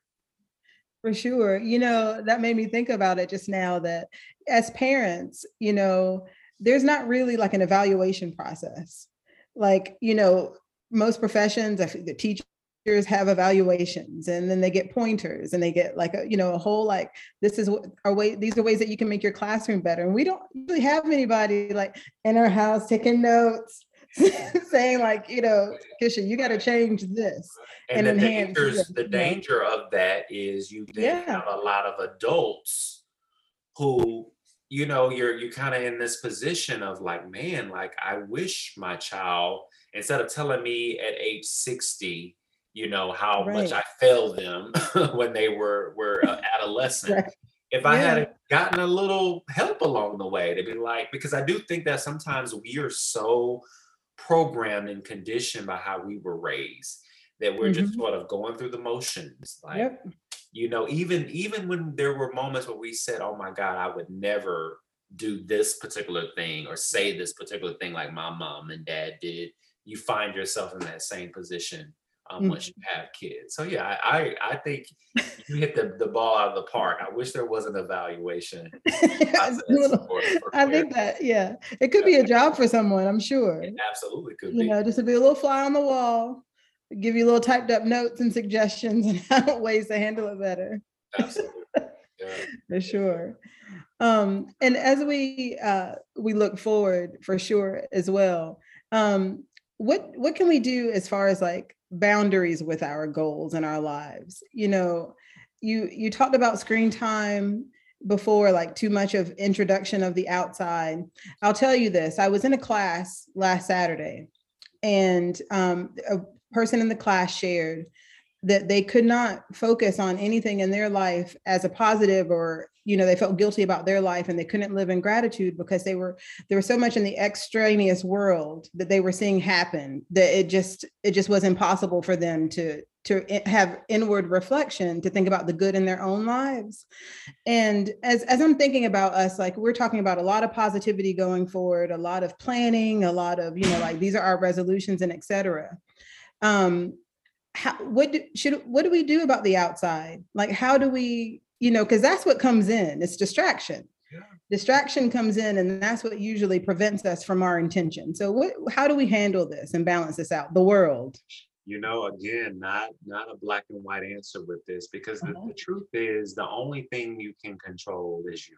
For sure. You know, that made me think about it just now that as parents, you know, there's not really like an evaluation process. Like, you know, most professions, the teachers have evaluations and then they get pointers and they get like a you know a whole like this is our way these are ways that you can make your classroom better and we don't really have anybody like in our house taking notes saying like you know kisha you got to change this and, and the dangers the danger of that is you then yeah. have a lot of adults who you know you're you're kind of in this position of like man like i wish my child instead of telling me at age 60 you know how right. much I failed them when they were were uh, adolescent. Right. If I yeah. had gotten a little help along the way to be like, because I do think that sometimes we are so programmed and conditioned by how we were raised that we're mm-hmm. just sort of going through the motions. Like, yep. You know, even even when there were moments where we said, "Oh my God, I would never do this particular thing or say this particular thing like my mom and dad did," you find yourself in that same position um, mm-hmm. once you have kids. So yeah, I I think you hit the, the ball out of the park. I wish there was an evaluation. for, for I think that yeah, it could be a job for someone. I'm sure. It absolutely could. You be. know, just to be a little fly on the wall, give you little typed up notes and suggestions and ways to handle it better. Absolutely. Yeah. for sure. Um, and as we uh, we look forward for sure as well. Um, what what can we do as far as like boundaries with our goals and our lives you know you you talked about screen time before like too much of introduction of the outside i'll tell you this i was in a class last saturday and um, a person in the class shared that they could not focus on anything in their life as a positive or you know they felt guilty about their life and they couldn't live in gratitude because they were there was so much in the extraneous world that they were seeing happen that it just it just was impossible for them to to have inward reflection to think about the good in their own lives. And as as i'm thinking about us like we're talking about a lot of positivity going forward a lot of planning a lot of you know like these are our resolutions and etc um how what do, should what do we do about the outside like how do we you know, because that's what comes in. It's distraction. Yeah. Distraction comes in, and that's what usually prevents us from our intention. So, what? How do we handle this and balance this out? The world. You know, again, not not a black and white answer with this because uh-huh. the, the truth is the only thing you can control is you.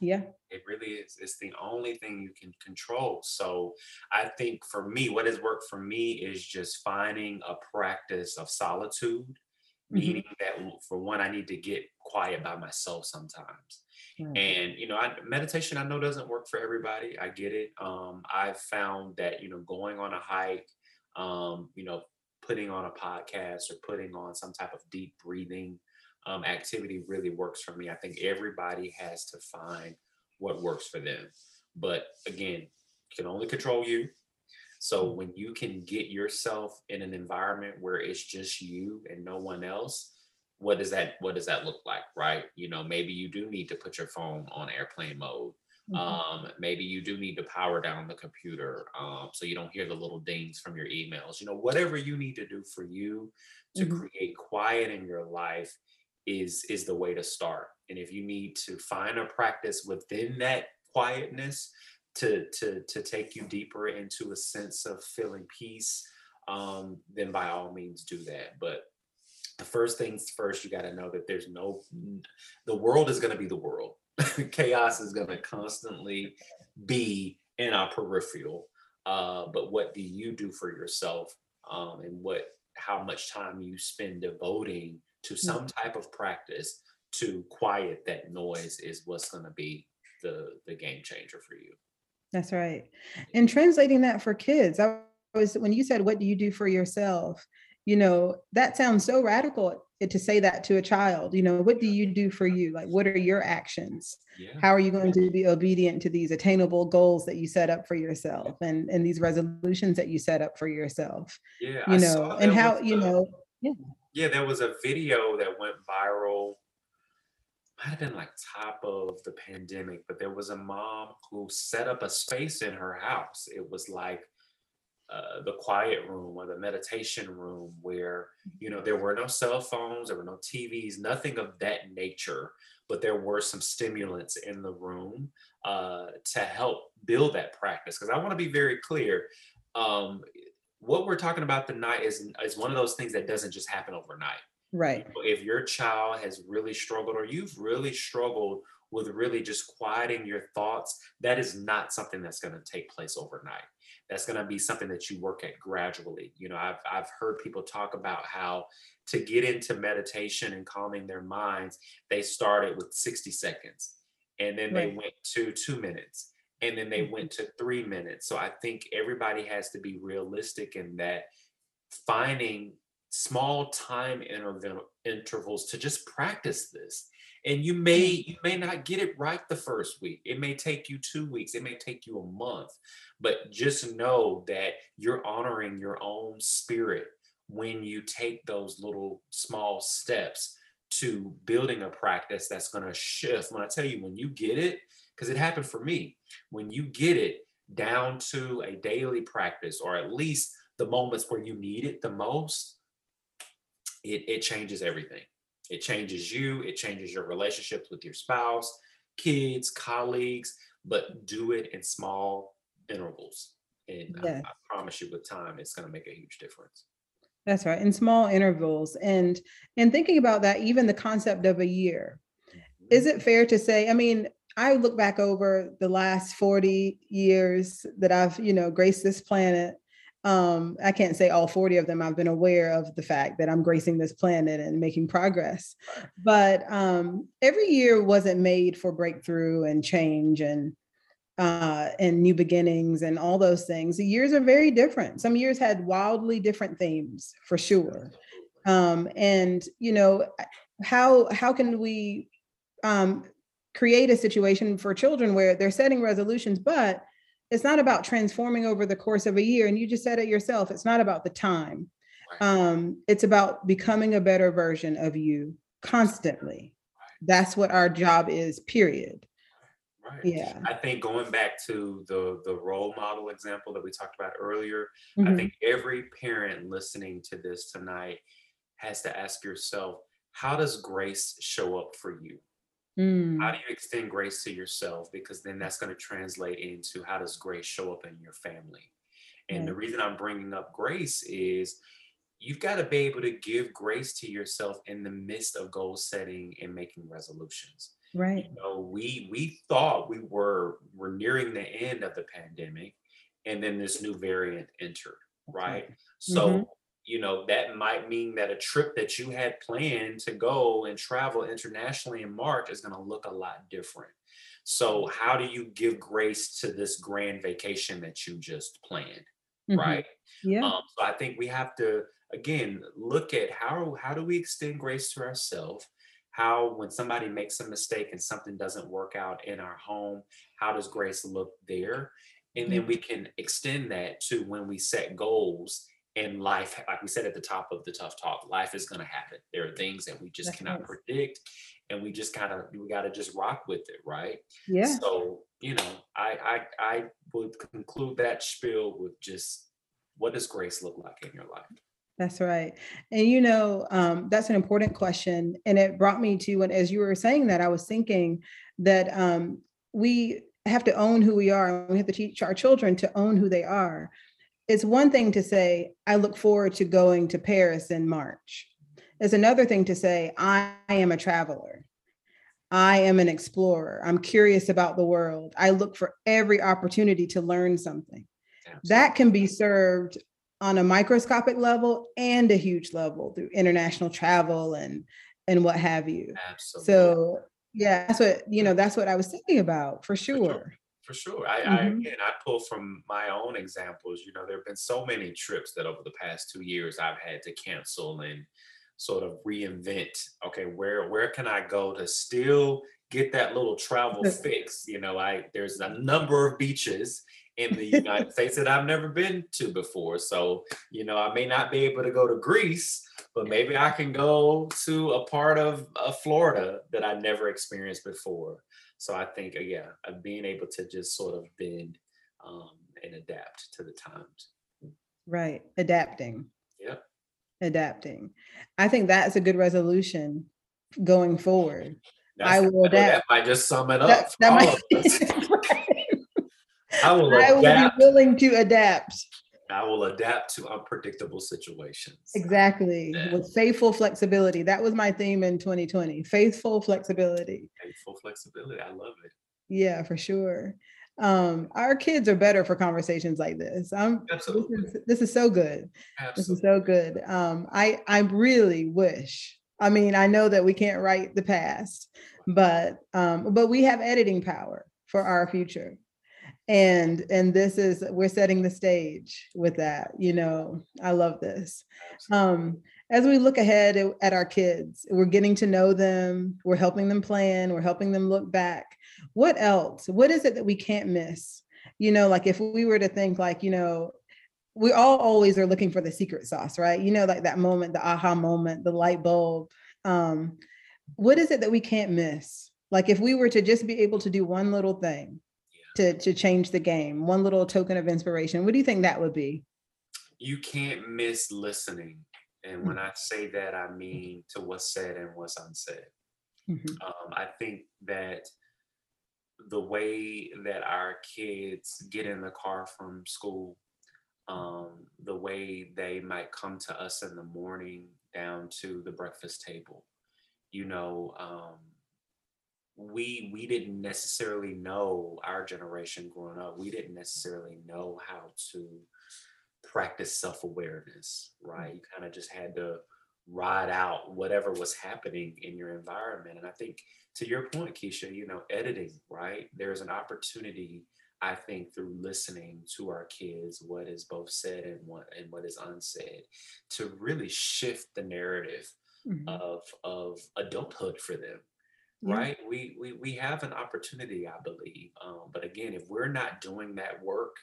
Yeah. It really is. It's the only thing you can control. So I think for me, what has worked for me is just finding a practice of solitude mm-hmm. meaning that for one, I need to get quiet by myself sometimes. Mm-hmm. And you know, I, meditation I know doesn't work for everybody. I get it. Um, I've found that you know, going on a hike, um, you know, putting on a podcast or putting on some type of deep breathing um, activity really works for me. I think everybody has to find what works for them. But again, can only control you. So when you can get yourself in an environment where it's just you and no one else, what does that what does that look like, right? You know, maybe you do need to put your phone on airplane mode. Mm-hmm. Um, maybe you do need to power down the computer um, so you don't hear the little dings from your emails. You know, whatever you need to do for you to mm-hmm. create quiet in your life is is the way to start. And if you need to find a practice within that quietness to to to take you deeper into a sense of feeling peace, um, then by all means do that. But the first things first, you got to know that there's no, the world is going to be the world. Chaos is going to constantly be in our peripheral. Uh, but what do you do for yourself, um, and what how much time you spend devoting to some mm. type of practice to quiet that noise is what's going to be the the game changer for you. That's right. And translating that for kids, I was when you said, What do you do for yourself? You know, that sounds so radical to say that to a child. You know, what do you do for you? Like, what are your actions? Yeah. How are you going to be obedient to these attainable goals that you set up for yourself and, and these resolutions that you set up for yourself? Yeah. You know, and how, you know, yeah. Yeah, there was a video that went viral might have been like top of the pandemic, but there was a mom who set up a space in her house. It was like uh, the quiet room or the meditation room where you know there were no cell phones there were no tvs nothing of that nature but there were some stimulants in the room uh, to help build that practice because i want to be very clear um, what we're talking about tonight is is one of those things that doesn't just happen overnight right if your child has really struggled or you've really struggled with really just quieting your thoughts that is not something that's going to take place overnight that's going to be something that you work at gradually. You know, I've, I've heard people talk about how to get into meditation and calming their minds, they started with 60 seconds and then right. they went to two minutes and then they mm-hmm. went to three minutes. So I think everybody has to be realistic in that finding small time interval intervals to just practice this and you may you may not get it right the first week it may take you two weeks it may take you a month but just know that you're honoring your own spirit when you take those little small steps to building a practice that's going to shift. When I tell you, when you get it, because it happened for me, when you get it down to a daily practice, or at least the moments where you need it the most, it, it changes everything. It changes you, it changes your relationships with your spouse, kids, colleagues, but do it in small intervals. And yes. I, I promise you, with time, it's going to make a huge difference. That's right. In small intervals. And and thinking about that, even the concept of a year. Mm-hmm. Is it fair to say, I mean, I look back over the last 40 years that I've, you know, graced this planet. Um, I can't say all 40 of them. I've been aware of the fact that I'm gracing this planet and making progress. But um, every year wasn't made for breakthrough and change and uh, and new beginnings and all those things. The years are very different. Some years had wildly different themes for sure. Um, and you know, how how can we um, create a situation for children where they're setting resolutions, but it's not about transforming over the course of a year. And you just said it yourself. It's not about the time. Um, it's about becoming a better version of you constantly. That's what our job is. Period. Right. Yeah. I think going back to the the role model example that we talked about earlier, mm-hmm. I think every parent listening to this tonight has to ask yourself, how does grace show up for you? Mm. How do you extend grace to yourself? Because then that's going to translate into how does grace show up in your family? And the reason I'm bringing up grace is you've got to be able to give grace to yourself in the midst of goal setting and making resolutions. Right. You know, we we thought we were were nearing the end of the pandemic, and then this new variant entered. Right. So mm-hmm. You know that might mean that a trip that you had planned to go and travel internationally in March is going to look a lot different. So how do you give grace to this grand vacation that you just planned? Mm-hmm. Right. Yeah. Um, so I think we have to again look at how how do we extend grace to ourselves how when somebody makes a mistake and something doesn't work out in our home how does grace look there and then mm-hmm. we can extend that to when we set goals in life like we said at the top of the tough talk life is going to happen there are things that we just That's cannot nice. predict and we just kind of we got to just rock with it right yeah so you know i i i would conclude that spiel with just what does grace look like in your life that's right. And you know, um, that's an important question. And it brought me to when, as you were saying that, I was thinking that um, we have to own who we are. And we have to teach our children to own who they are. It's one thing to say, I look forward to going to Paris in March. It's another thing to say, I am a traveler. I am an explorer. I'm curious about the world. I look for every opportunity to learn something. Absolutely. That can be served on a microscopic level and a huge level through international travel and and what have you. Absolutely. So yeah, that's what you know. That's what I was thinking about for sure. For sure. I, mm-hmm. I again, I pull from my own examples. You know, there have been so many trips that over the past two years I've had to cancel and sort of reinvent. Okay, where where can I go to still get that little travel fix? You know, I there's a number of beaches in the United States that I've never been to before. So, you know, I may not be able to go to Greece, but maybe I can go to a part of, of Florida that I never experienced before. So I think, uh, yeah, being able to just sort of bend um, and adapt to the times. Right. Adapting. Yep. Adapting. I think that's a good resolution going forward. That's, I will that adapt. might just sum it up. That, that might. Right. I will I will be willing to adapt. I will adapt to unpredictable situations. Exactly. Yeah. With faithful flexibility. That was my theme in 2020. Faithful flexibility. Faithful flexibility. I love it. Yeah, for sure. Um, our kids are better for conversations like this. I'm this Absolutely. is, this is so good. Absolutely. This is so good. Um, I I really wish. I mean, I know that we can't write the past, but um, but we have editing power for our future, and and this is we're setting the stage with that. You know, I love this. Um, as we look ahead at- our kids, we're getting to know them. We're helping them plan. We're helping them look back. What else? What is it that we can't miss? You know, like if we were to think like, you know, we all always are looking for the secret sauce, right? You know, like that moment, the aha moment, the light bulb. Um, what is it that we can't miss? Like if we were to just be able to do one little thing to, to change the game, one little token of inspiration, what do you think that would be? You can't miss listening. And when I say that, I mean to what's said and what's unsaid. Mhm. Um, I think that the way that our kids get in the car from school, um, the way they might come to us in the morning down to the breakfast table, you know, um, we we didn't necessarily know our generation growing up. We didn't necessarily know how to practice self-awareness, right? You kind of just had to ride out whatever was happening in your environment. And I think to your point, Kisha, you know, editing, right? There's an opportunity, I think, through listening to our kids, what is both said and what and what is unsaid, to really shift the narrative Mhm. of of adulthood for them. Yeah. Right? We we we have an opportunity, I believe. Um, but again, if we're not doing that work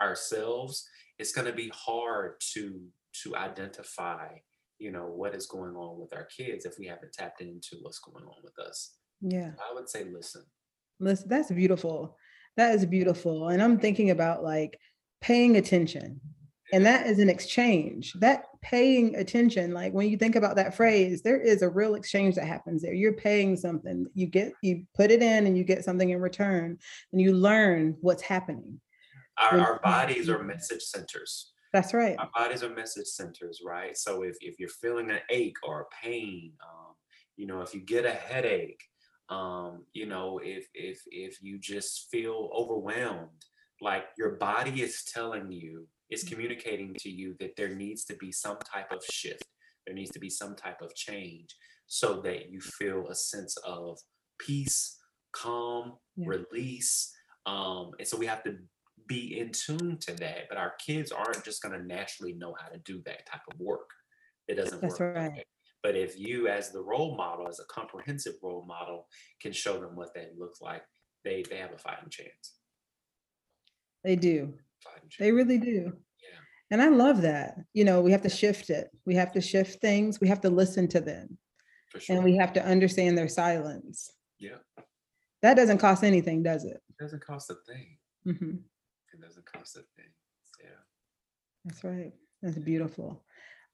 ourselves, it's going to be hard to to identify you know what is going on with our kids if we haven't tapped into what's going on with us Yeah. i would say listen Listen, that's beautiful. That is beautiful. And I'm thinking about like paying attention. And that is an exchange. That paying attention, like when you think about that phrase, there is a real exchange that happens there. You're paying something. You get you put it in and you get something in return and you learn what's happening. our, our bodies are message centers That's right. our bodies are message centers right so if, if you're feeling an ache or a pain um, you know if you get a headache um, you know if if if you just feel overwhelmed like your body is telling you it's communicating to you that there needs to be some type of shift there needs to be some type of change so that you feel a sense of peace calm Yeah. release um, and so we have to be in tune to that but our kids aren't just going to naturally know how to do that type of work it doesn't That's work right. but if you as the role model as a comprehensive role model can show them what that looks like they they have a fighting chance They do. fighting chance They really do. And I love that. You know, we have to shift it. We have to shift things. We have to listen to them for sure and we have to understand their silence. yeah That doesn't cost anything, does it? it doesn't cost a thing Mhm. it doesn't cost a thing yeah That's right. That's beautiful.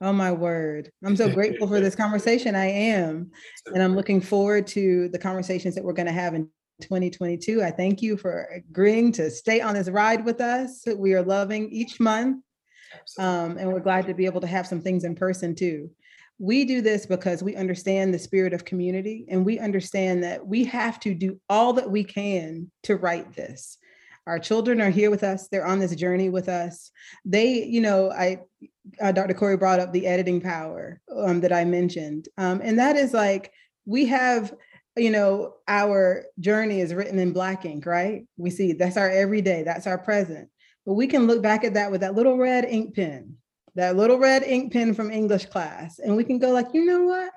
Oh my word. I'm so grateful for this conversation. I am. And I'm looking forward to the conversations that we're going to have in 2022. I thank you for agreeing to stay on this ride with us. We are loving each month. Um, and we're glad to be able to have some things in person too. We do this because we understand the spirit of community and we understand that we have to do all that we can to write this. Our children are here with us. They're on this journey with us. They, you know, I, uh, Dr. Corey brought up the editing power um, that I mentioned. Um, and that is like, we have, you know, our journey is written in black ink, right? We see that's our everyday, that's our present. But we can look back at that with that little red ink pen, that little red ink pen from English class, and we can go like, you know what?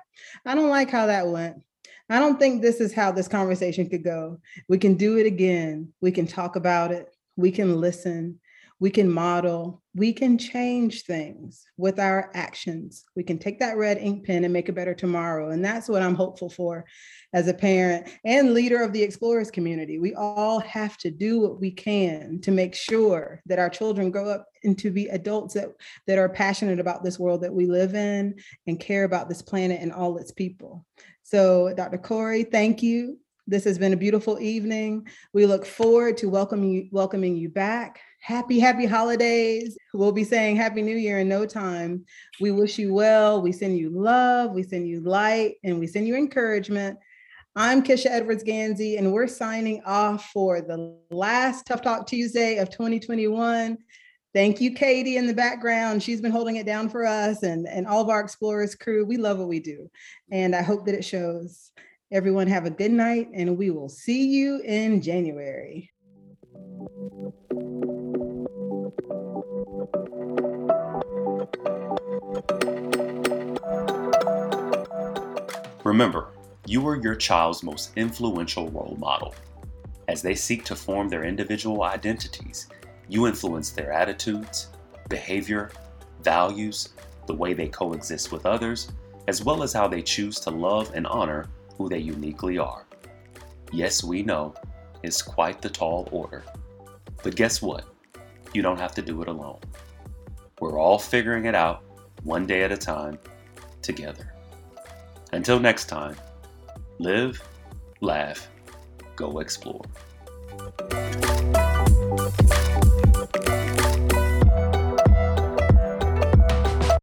I don't like how that went. I don't think this is how this conversation could go. We can do it again. We can talk about it. We can listen. We can model, we can change things with our actions. We can take that red ink pen and make a better tomorrow. And that's what I'm hopeful for as a parent and leader of the Explorers community. We all have to do what we can to make sure that our children grow up and to be adults that, that are passionate about this world that we live in and care about this planet and all its people. So, Dr. Corey, thank you. This has been a beautiful evening. We look forward to welcoming you, welcoming you back. Happy, happy holidays. We'll be saying Happy New Year in no time. We wish you well. We send you love. We send you light and we send you encouragement. I'm Kisha Edwards Gansey, and we're signing off for the last Tough Talk Tuesday of 2021. Thank you, Katie, in the background. She's been holding it down for us and, and all of our Explorers crew. We love what we do, and I hope that it shows. Everyone have a good night, and we will see you in January. Remember, you are your child's most influential role model. As they seek to form their individual identities, you influence their attitudes, behavior, values, the way they coexist with others, as well as how they choose to love and honor who they uniquely are. Yes, we know, it's quite the tall order. But guess what? You don't have to do it alone. We're all figuring it out, one day at a time, together. Until next time, live, laugh, go explore.